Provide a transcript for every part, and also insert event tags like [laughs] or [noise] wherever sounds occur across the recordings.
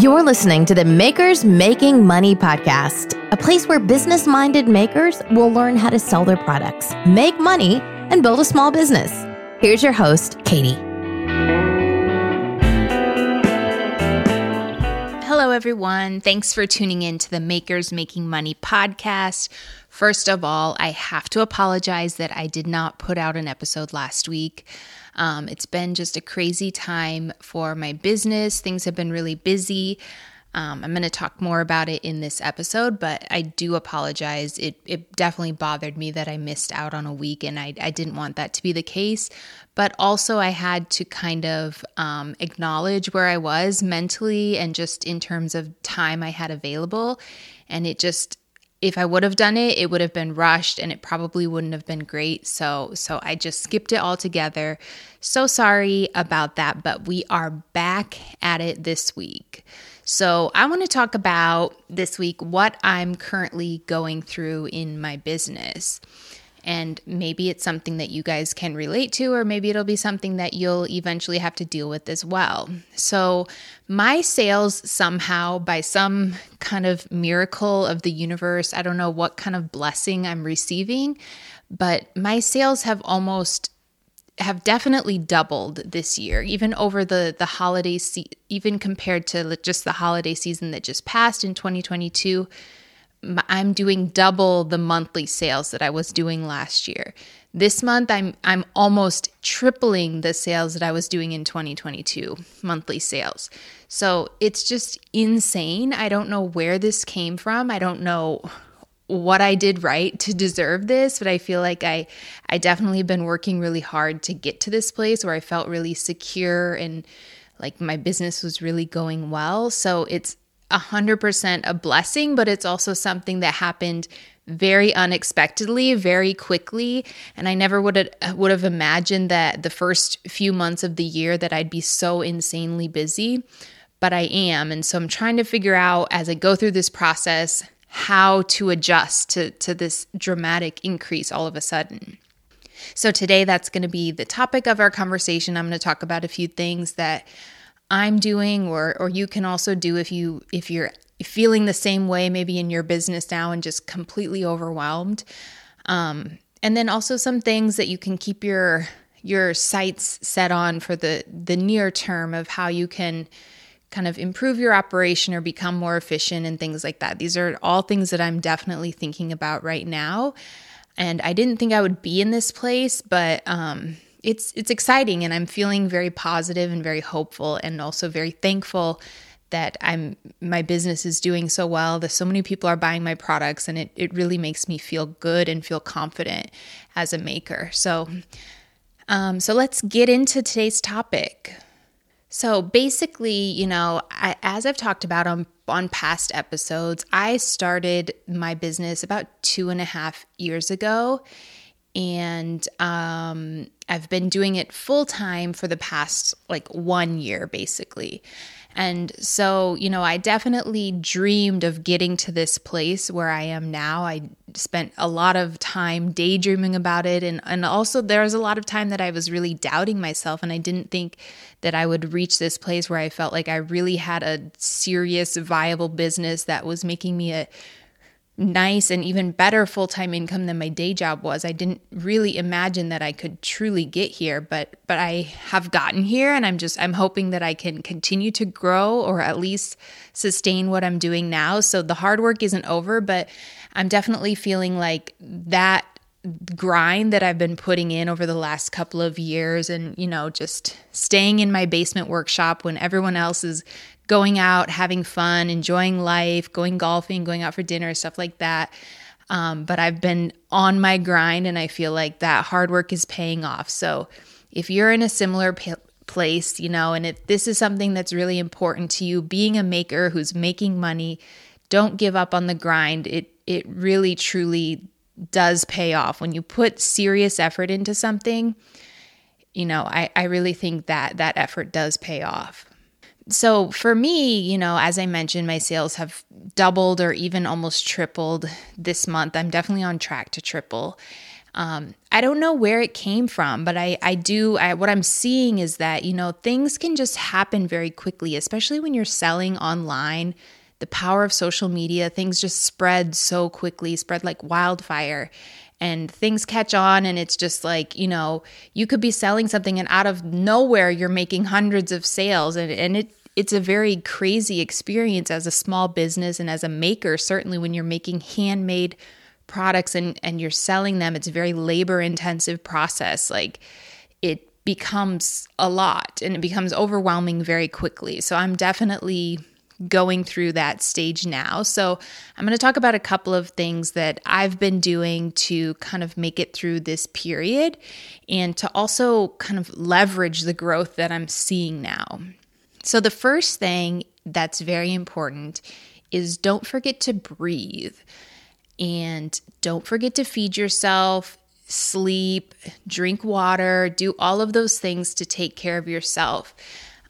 You're listening to the Makers Making Money podcast, a place where business minded makers will learn how to sell their products, make money, and build a small business. Here's your host, Katie. Hello, everyone. Thanks for tuning in to the Makers Making Money podcast. First of all, I have to apologize that I did not put out an episode last week. Um, it's been just a crazy time for my business. Things have been really busy. Um, I'm going to talk more about it in this episode, but I do apologize. It, it definitely bothered me that I missed out on a week, and I, I didn't want that to be the case. But also, I had to kind of um, acknowledge where I was mentally and just in terms of time I had available. And it just, if I would have done it, it would have been rushed and it probably wouldn't have been great. So so I just skipped it altogether. So sorry about that, but we are back at it this week. So I want to talk about this week what I'm currently going through in my business. And maybe it's something that you guys can relate to, or maybe it'll be something that you'll eventually have to deal with as well. So, my sales somehow, by some kind of miracle of the universe, I don't know what kind of blessing I'm receiving, but my sales have almost have definitely doubled this year even over the the holiday se- even compared to just the holiday season that just passed in 2022 I'm doing double the monthly sales that I was doing last year. This month I'm I'm almost tripling the sales that I was doing in 2022 monthly sales. So it's just insane. I don't know where this came from. I don't know what I did right to deserve this, but I feel like I I definitely been working really hard to get to this place where I felt really secure and like my business was really going well. So it's 100% a blessing, but it's also something that happened very unexpectedly, very quickly, and I never would have, would have imagined that the first few months of the year that I'd be so insanely busy, but I am. And so I'm trying to figure out as I go through this process how to adjust to to this dramatic increase all of a sudden. So today that's going to be the topic of our conversation. I'm going to talk about a few things that I'm doing or or you can also do if you if you're feeling the same way maybe in your business now and just completely overwhelmed. Um, and then also some things that you can keep your your sights set on for the the near term of how you can kind of improve your operation or become more efficient and things like that. These are all things that I'm definitely thinking about right now. And I didn't think I would be in this place, but um, it's it's exciting and I'm feeling very positive and very hopeful and also very thankful that I'm my business is doing so well that so many people are buying my products and it, it really makes me feel good and feel confident as a maker. So um, so let's get into today's topic. So basically, you know, I, as I've talked about on on past episodes, I started my business about two and a half years ago, and um, I've been doing it full time for the past like one year, basically. And so, you know, I definitely dreamed of getting to this place where I am now. I spent a lot of time daydreaming about it. And, and also, there was a lot of time that I was really doubting myself. And I didn't think that I would reach this place where I felt like I really had a serious, viable business that was making me a nice and even better full time income than my day job was. I didn't really imagine that I could truly get here, but but I have gotten here and I'm just I'm hoping that I can continue to grow or at least sustain what I'm doing now. So the hard work isn't over, but I'm definitely feeling like that grind that I've been putting in over the last couple of years and, you know, just staying in my basement workshop when everyone else is going out, having fun, enjoying life, going golfing, going out for dinner, stuff like that. Um, but I've been on my grind and I feel like that hard work is paying off. So if you're in a similar p- place, you know, and if this is something that's really important to you, being a maker who's making money, don't give up on the grind. It it really truly does pay off when you put serious effort into something. You know, I, I really think that that effort does pay off so for me, you know, as I mentioned, my sales have doubled or even almost tripled this month. I'm definitely on track to triple. Um, I don't know where it came from, but I, I do, I, what I'm seeing is that, you know, things can just happen very quickly, especially when you're selling online. The power of social media, things just spread so quickly, spread like wildfire and things catch on and it's just like you know you could be selling something and out of nowhere you're making hundreds of sales and, and it it's a very crazy experience as a small business and as a maker certainly when you're making handmade products and and you're selling them it's a very labor intensive process like it becomes a lot and it becomes overwhelming very quickly so i'm definitely going through that stage now. So, I'm going to talk about a couple of things that I've been doing to kind of make it through this period and to also kind of leverage the growth that I'm seeing now. So, the first thing that's very important is don't forget to breathe and don't forget to feed yourself, sleep, drink water, do all of those things to take care of yourself.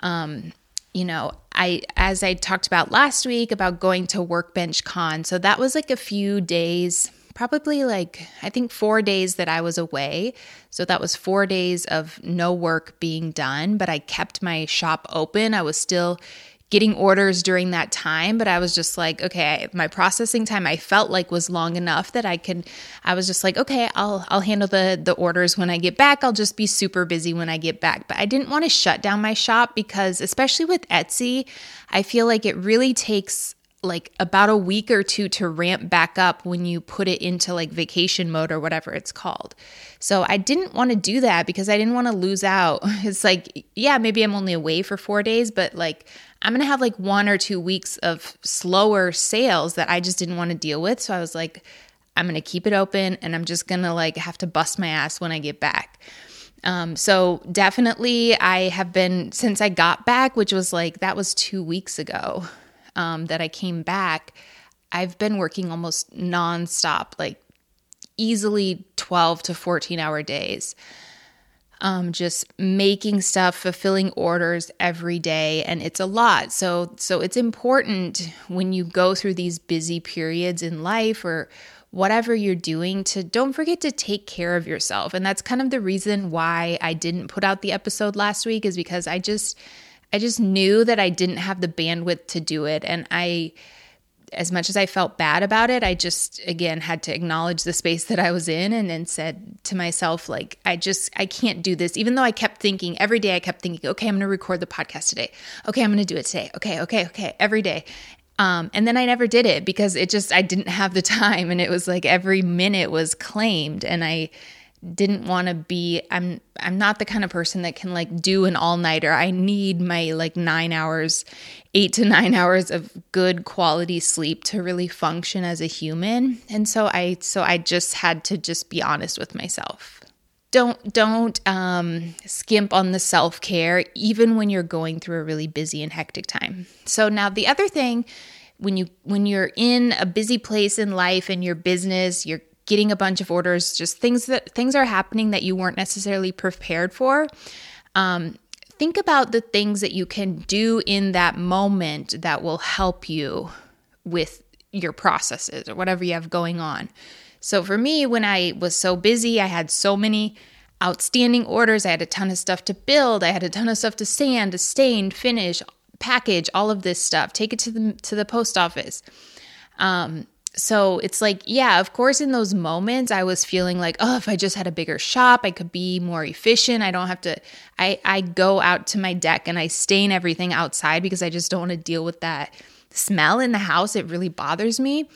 Um, you know, I as I talked about last week about going to Workbench Con. So that was like a few days, probably like I think 4 days that I was away. So that was 4 days of no work being done, but I kept my shop open. I was still getting orders during that time but i was just like okay my processing time i felt like was long enough that i could i was just like okay i'll i'll handle the the orders when i get back i'll just be super busy when i get back but i didn't want to shut down my shop because especially with etsy i feel like it really takes like about a week or two to ramp back up when you put it into like vacation mode or whatever it's called. So I didn't want to do that because I didn't want to lose out. [laughs] It's like, yeah, maybe I'm only away for four days, but like I'm going to have like one or two weeks of slower sales that I just didn't want to deal with. So I was like, I'm going to keep it open and I'm just going to like have to bust my ass when I get back. Um, so definitely, I have been since I got back, which was like that was two weeks ago um, that I came back. I've been working almost nonstop, like easily 12 to 14 hour days um, just making stuff, fulfilling orders every day, and it's a lot. So, so it's important when you go through these busy periods in life or whatever you're doing to don't forget to take care of yourself. And that's kind of the reason why I didn't put out the episode last week is because I just I just knew that I didn't have the bandwidth to do it and I as much as I felt bad about it, I just again had to acknowledge the space that I was in and then said to myself, like, I just I can't do this. Even though I kept thinking every day, I kept thinking, okay, I'm gonna record the podcast today. Okay, I'm gonna do it today. Okay, okay, okay, every day. Um, and then I never did it because it just I didn't have the [laughs] time and it was like every minute was claimed and I didn't want to be I'm I'm not the kind of person that can like do an all-nighter. I need my like 9 hours, 8 to 9 hours of good quality sleep to really function as a human. And so I so I just had to just be honest with myself. Don't don't um skimp on the self-care even when you're going through a really busy and hectic time. So now the other thing when you when you're in a busy place in life and your business, you're getting a bunch of orders, just things that things are happening that you weren't necessarily prepared for. Um, think about the things that you can do in that moment that will help you with your processes or whatever you have going on. So for me, when I was so busy, I had so many outstanding orders. I had a ton of stuff to build. I had a ton of stuff to sand, to stain, finish, package, all of this stuff. Take it to the to the post office. Um, so it's like, yeah, of course, in those moments, I was feeling like, oh, if I just had a bigger shop, I could be more efficient. I don't have to, I, I go out to my deck and I stain everything outside because I just don't want to deal with that smell in the house. It really bothers me.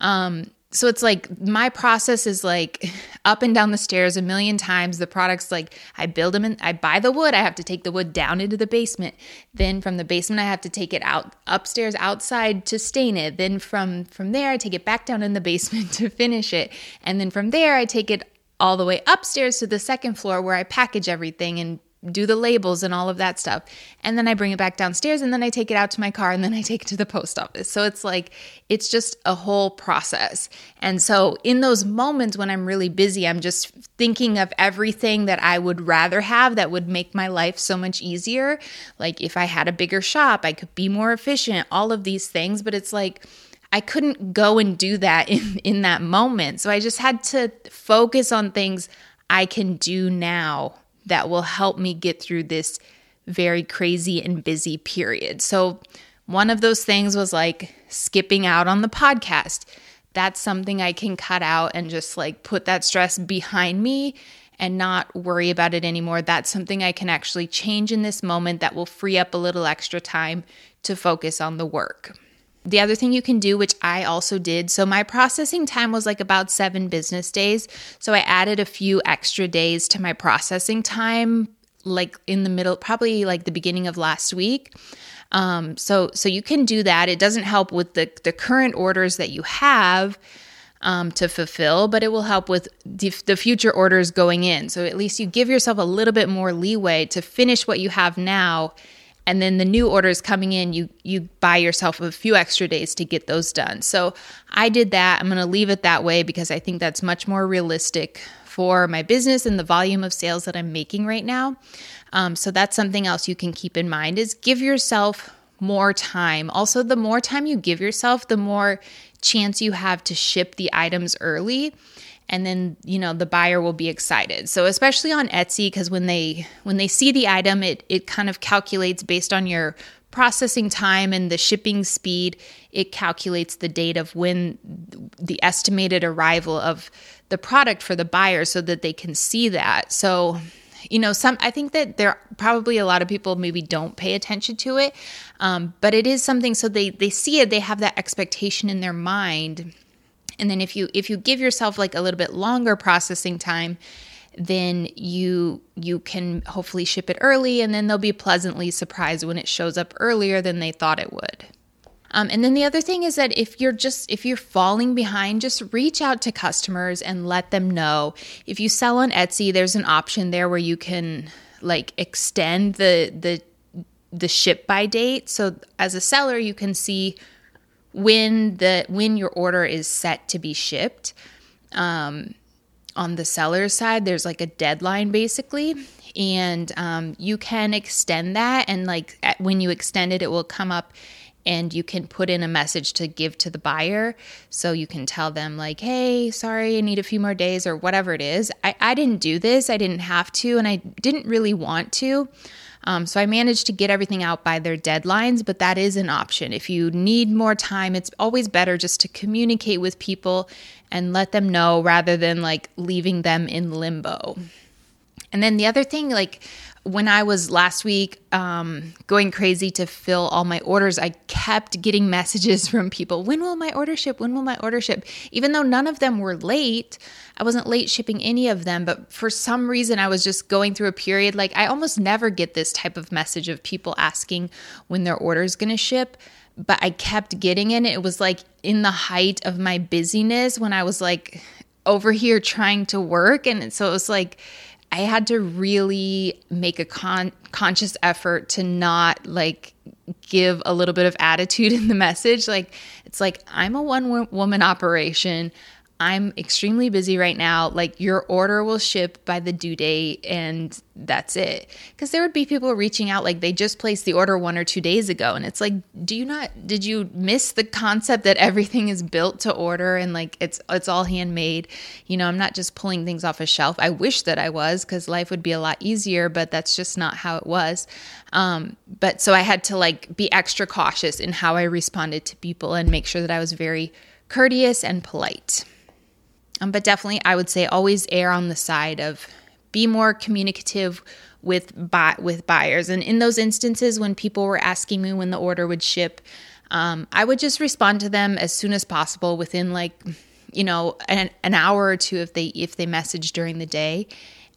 Um, so it's like my process is like [laughs] up and down the stairs a million times. The products like i build them and i buy the wood i have to take the wood down into the basement. Then from the basement i have to take it out upstairs outside to stain it. Then from from there i take it back down in the basement [laughs] to finish it. And then from there i take it all the way upstairs to the second floor where i package everything and do the labels and all of that stuff. And then I bring it back downstairs and then I take it out to my car and then I take it to the post office. So it's like, it's just a whole process. And so in those moments when I'm really busy, I'm just thinking of everything that I would rather have that would make my life so much easier. Like if I had a bigger shop, I could be more efficient, all of these things. But it's like, I couldn't go and do that in, in that moment. So I just had to focus on things I can do now that will help me get through this very crazy and busy period. So one of those things was like skipping out on the podcast. That's something I can cut out and just like put that stress behind me and not worry about it anymore. That's something I can actually change in this moment that will free up a little extra time to focus on the work. The other thing you can do, which I also did, so my processing time was like about seven business days. So I added a few extra days to my processing time, like in the middle, probably like the beginning of last week. Um, so so you can do that. It doesn't help with the the current orders that you have um, to fulfill, but it will help with the, the future orders going in. So at least you give yourself a little bit more leeway to finish what you have now and then the new orders coming in. You you buy yourself a few extra days to get those done. So i did that. I'm going to leave it that way because i think that's much more realistic for my business and the volume of sales that i'm making right now. Um, so that's something else you can keep in mind is give yourself more time. Also the more time you give yourself the more chance you have to ship the items early and then you know the buyer will be excited. So especially on etsy because when they when they see the item it it kind of calculates based on your processing time and the shipping speed. It calculates the date of when the estimated arrival of the product for the buyer so that they can see that. So you know some i think that there probably a lot of people maybe don't pay attention to it um, but it is something so they they see it they have that expectation in their mind and then if you if you give yourself like a little bit longer processing time then you you can hopefully ship it early and then they'll be pleasantly surprised when it shows up earlier than they thought it would. Um, and then the other thing is that if you're just if you're falling behind just reach out to customers and let them know. If you sell on etsy there's an option there where you can like extend the the the ship by date. So as a seller you can see when the when your order is set to be shipped um, on the seller's side there's like a deadline basically. And um, you can extend that and like at, when you extend it it will come up and you can put in a message to give to the buyer. So you can tell them like hey sorry i need a few more days or whatever it is. I, I didn't do this. I didn't have to and i didn't really want to um, so I managed to get everything out by their deadlines, but that is an option. If you need more time, it's always better just to communicate with people and let them know rather than like leaving them in limbo. And then the other thing, like when I was last week um, going crazy to fill all my orders, I kept getting messages [laughs] from people When will my order ship? When will my order ship? Even though none of them were late, I wasn't late shipping any of them. But for some reason, I was just going through a period like I almost never get this type of message of people asking when their order is going to ship. But I kept getting it. It was like in the height of my busyness when I was like over here trying to work. And so it was like, I had to really make a con- conscious effort to not like give a little bit of attitude [laughs] in the message. Like, it's like, I'm a one woman operation. I'm extremely busy right now. Like, your order will ship by the due date, and that's it. Because there would be people reaching out, like, they just placed the order one or two days ago. And it's like, do you not, did you miss the concept that everything is built to order and like it's, it's all handmade? You know, I'm not just pulling things off a shelf. I wish that I was because life would be a lot easier, but that's just not how it was. Um, but so I had to like be extra cautious in how I responded to people and make sure that I was very courteous and polite. Um, but definitely, I would say always err on the side of be more communicative with buy, with buyers. And in those instances, when people were asking me when the order would ship, um, I would just respond to them as soon as possible within like you know an, an hour or two if they if they message during the day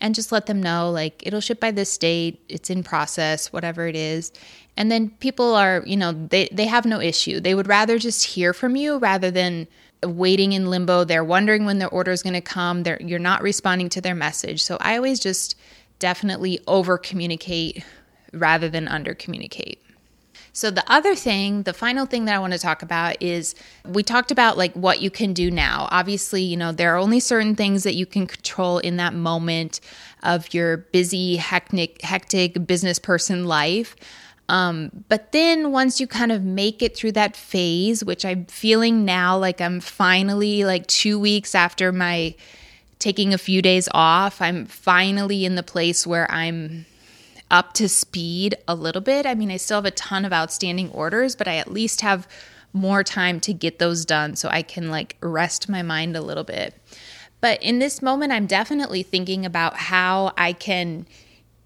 and just let them know like it'll ship by this date. It's in process whatever it is. And then people are you know they they have no issue. They would rather just hear from you rather than waiting in limbo. They're wondering when their order is going to come. They're, you're not responding to their message. So I always just definitely over communicate rather than under communicate. So the other thing, the final thing that I want to talk about is we talked about like what you can do now. Obviously, you know, there are only certain things that you can control in that moment of your busy, hectic, hectic business person life. Um, but then once you kind of make it through that phase, which I'm feeling now like I'm finally like two weeks after my taking a few days off, I'm finally in the place where I'm up to speed a little bit. I mean, I still have a ton of outstanding orders, but I at least have more time to get those done so I can like rest my mind a little bit. But in this moment, I'm definitely thinking about how I can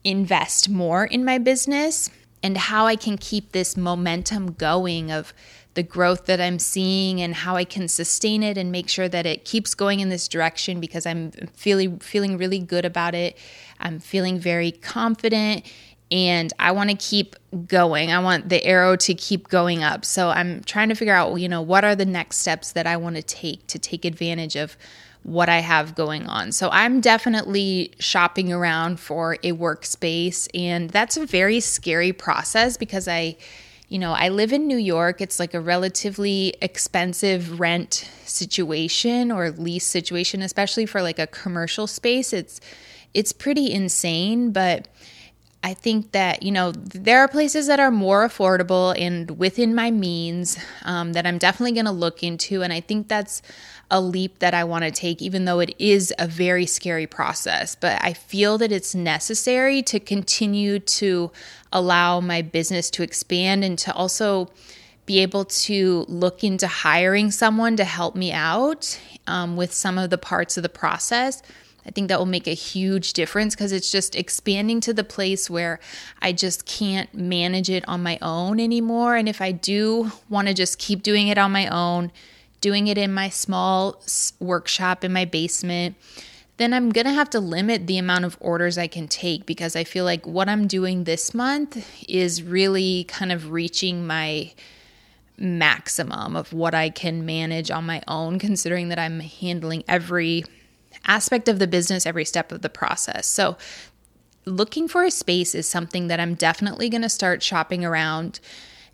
invest more in my business and how I can keep this momentum going of the growth that I'm seeing and how I can sustain it and make sure that it keeps going in this direction because I'm feeling feeling really good about it. I'm feeling very confident and I want to keep going. I want the arrow to keep going up. So I'm trying to figure out, you know, what are the next steps that I want to take to take advantage of what I have going on. So I'm definitely shopping around for a workspace and that's a very scary process because I you know, I live in New York. It's like a relatively expensive rent situation or lease situation, especially for like a commercial space. It's it's pretty insane, but I think that, you know, there are places that are more affordable and within my means um, that I'm definitely going to look into. And I think that's a leap that I want to take, even though it is a very scary process. But I feel that it's necessary to continue to allow my business to expand and to also be able to look into hiring someone to help me out um, with some of the parts of the process. I think that will make a huge difference because it's just expanding to the place where I just can't manage it on my own anymore. And if I do want to just keep doing it on my own, doing it in my small workshop in my basement, then I'm going to have to limit the amount of orders I can take because I feel like what I'm doing this month is really kind of reaching my maximum of what I can manage on my own, considering that I'm handling every aspect of the business, every step of the process. So, looking for a space is something that I'm definitely going to start shopping around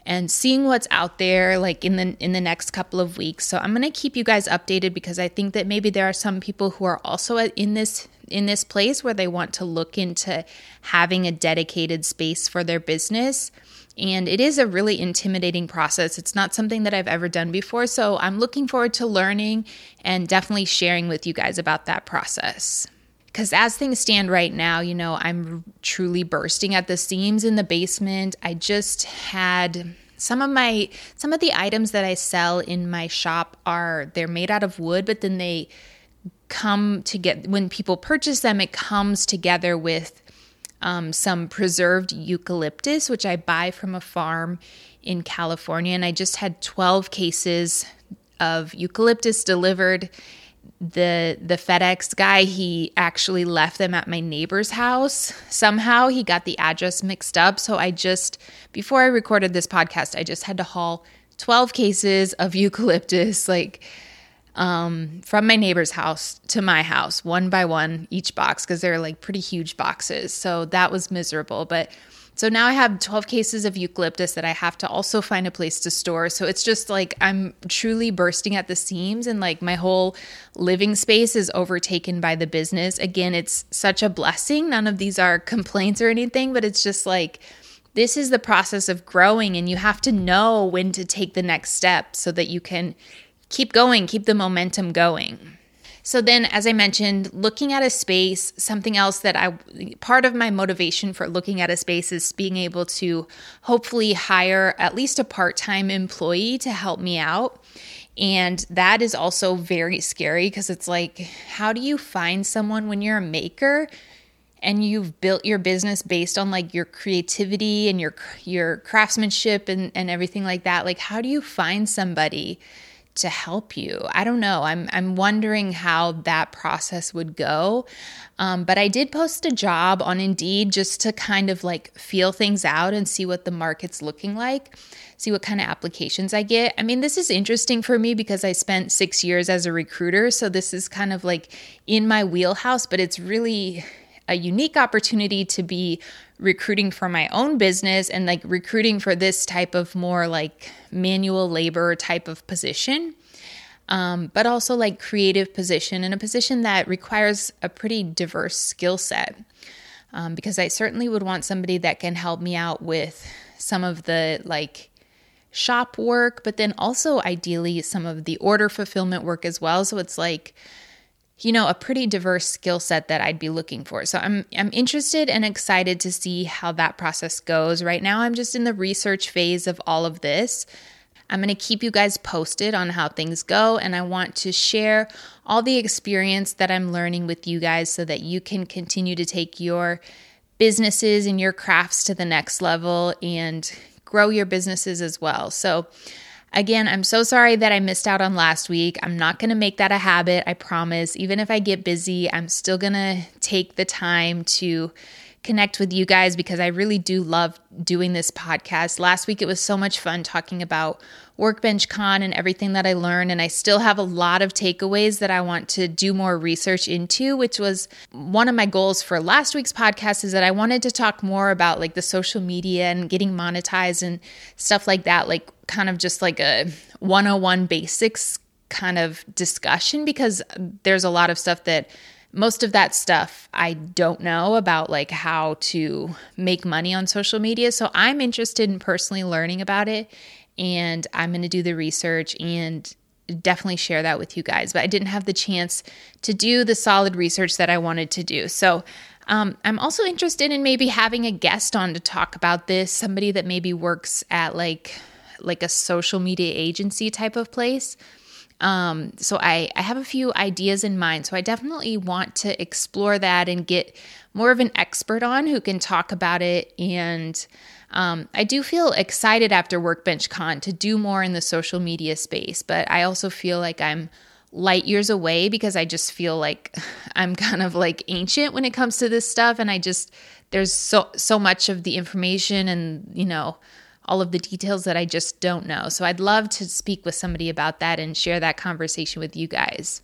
and seeing what's out there like in the in the next couple of weeks. So I'm going to keep you guys updated because I think that maybe there are some people who are also in this in this place where they want to look into having a dedicated space for their business. And it is a really intimidating process. It's not something that I've ever done before. So I'm looking forward to learning and definitely sharing with you guys about that process. Because as things stand right now, you know, I'm truly bursting at the seams in the basement. I just had some of my some of the items that I sell in my shop are they're made out of wood, but then they come to get when people purchase them, it comes together with um, some preserved eucalyptus, which I buy from a farm in California, and I just had 12 cases of eucalyptus delivered. The the FedEx guy he actually left them at my neighbor's house. Somehow he got the address mixed up, so I just before I recorded this podcast, I just had to haul 12 cases of [laughs] eucalyptus like um, from my neighbor's house to my house, one by one, each box, because they're like pretty huge boxes. So that was miserable. But so now I have 12 cases of eucalyptus that I have to also find a place to store. So it's just like I'm truly bursting at the seams and like my whole living space is overtaken by the business. Again, it's such a blessing. None of these are [laughs] complaints or anything, but it's just like this is the process of growing and you have to know when to take the next step so that you can keep going, keep the momentum going. So then, as I mentioned, looking at a space, something else that I, part of my motivation for looking at a space is being able to hopefully hire at least a part time employee to help me out. And that is also very scary because it's like, how do you find someone when you're a maker? and you've built your business based on like your creativity and your your craftsmanship and, and everything like that like how do you find somebody to help you. I don't know. I'm I'm wondering how that process would go. Um, but I did post a job on Indeed just to kind of like feel things out and see what the market's looking like, see what kind of applications I get. I mean, this is interesting for me because I spent six years as a recruiter, so this is kind of like in my wheelhouse. But it's really a unique opportunity to be recruiting for my own business and like recruiting for this type of more like manual labor type of position. Um, but also like creative position and a position that requires a pretty diverse skill set. Um, because I certainly would want somebody that can help me out with some of the like shop work, but then also ideally some of the order fulfillment work as well. So it's like, you know, a pretty diverse skill set that I'd be looking for. So I'm I'm interested and excited to see how that process goes. Right now I'm just in the research phase of all of this. I'm going to keep you guys posted on how things go and I want to share all the experience that I'm learning with you guys so that you can continue to take your businesses and your crafts to the next level and grow your businesses as well. So, again, I'm so sorry that I missed out on last week. I'm not going to make that a habit, I promise. Even if I get busy, I'm still going to take the time to connect with you guys because I really do love doing this podcast. Last week it was so much fun talking about Workbench Con and everything that I learned. And I still have a lot of takeaways that I want to do more research into, which was one of my goals for last week's podcast is that I wanted to talk more about like the social media and getting monetized and stuff like that, like kind of just like a 101 basics kind of discussion because there's a lot of stuff that most of that stuff I don't know about like how to make money on social media. So I'm interested in personally learning about it and I'm going to do the research and definitely share that with you guys. But I didn't have the chance to do the solid research that I wanted to do. So um, I'm also interested in maybe having a guest on to talk about this, somebody that maybe works at like like a social media agency type of place um, so I, I have a few ideas in mind. So I definitely want to explore that and get more of an expert on who can talk about it. And um, I do feel excited after Workbench Con to do more in the social media space, but I also feel like I'm light years away because I just feel like [laughs] I'm kind of like ancient when it comes to this stuff. And I just, there's so, so much of the information and, you know, all of the details that I just don't know. So I'd love to speak with somebody about that and share that conversation with you guys.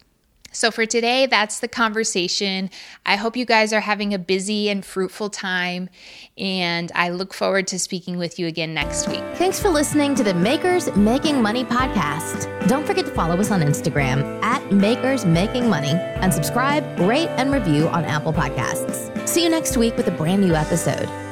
So, for today, that's the conversation. I hope you guys are having a busy and fruitful time, and I look forward to speaking with you again next week. Thanks for listening to the Makers Making Money podcast. Don't forget to follow us on Instagram at Makers Making Money and subscribe, rate, and review on Apple Podcasts. See you next week with a brand new episode.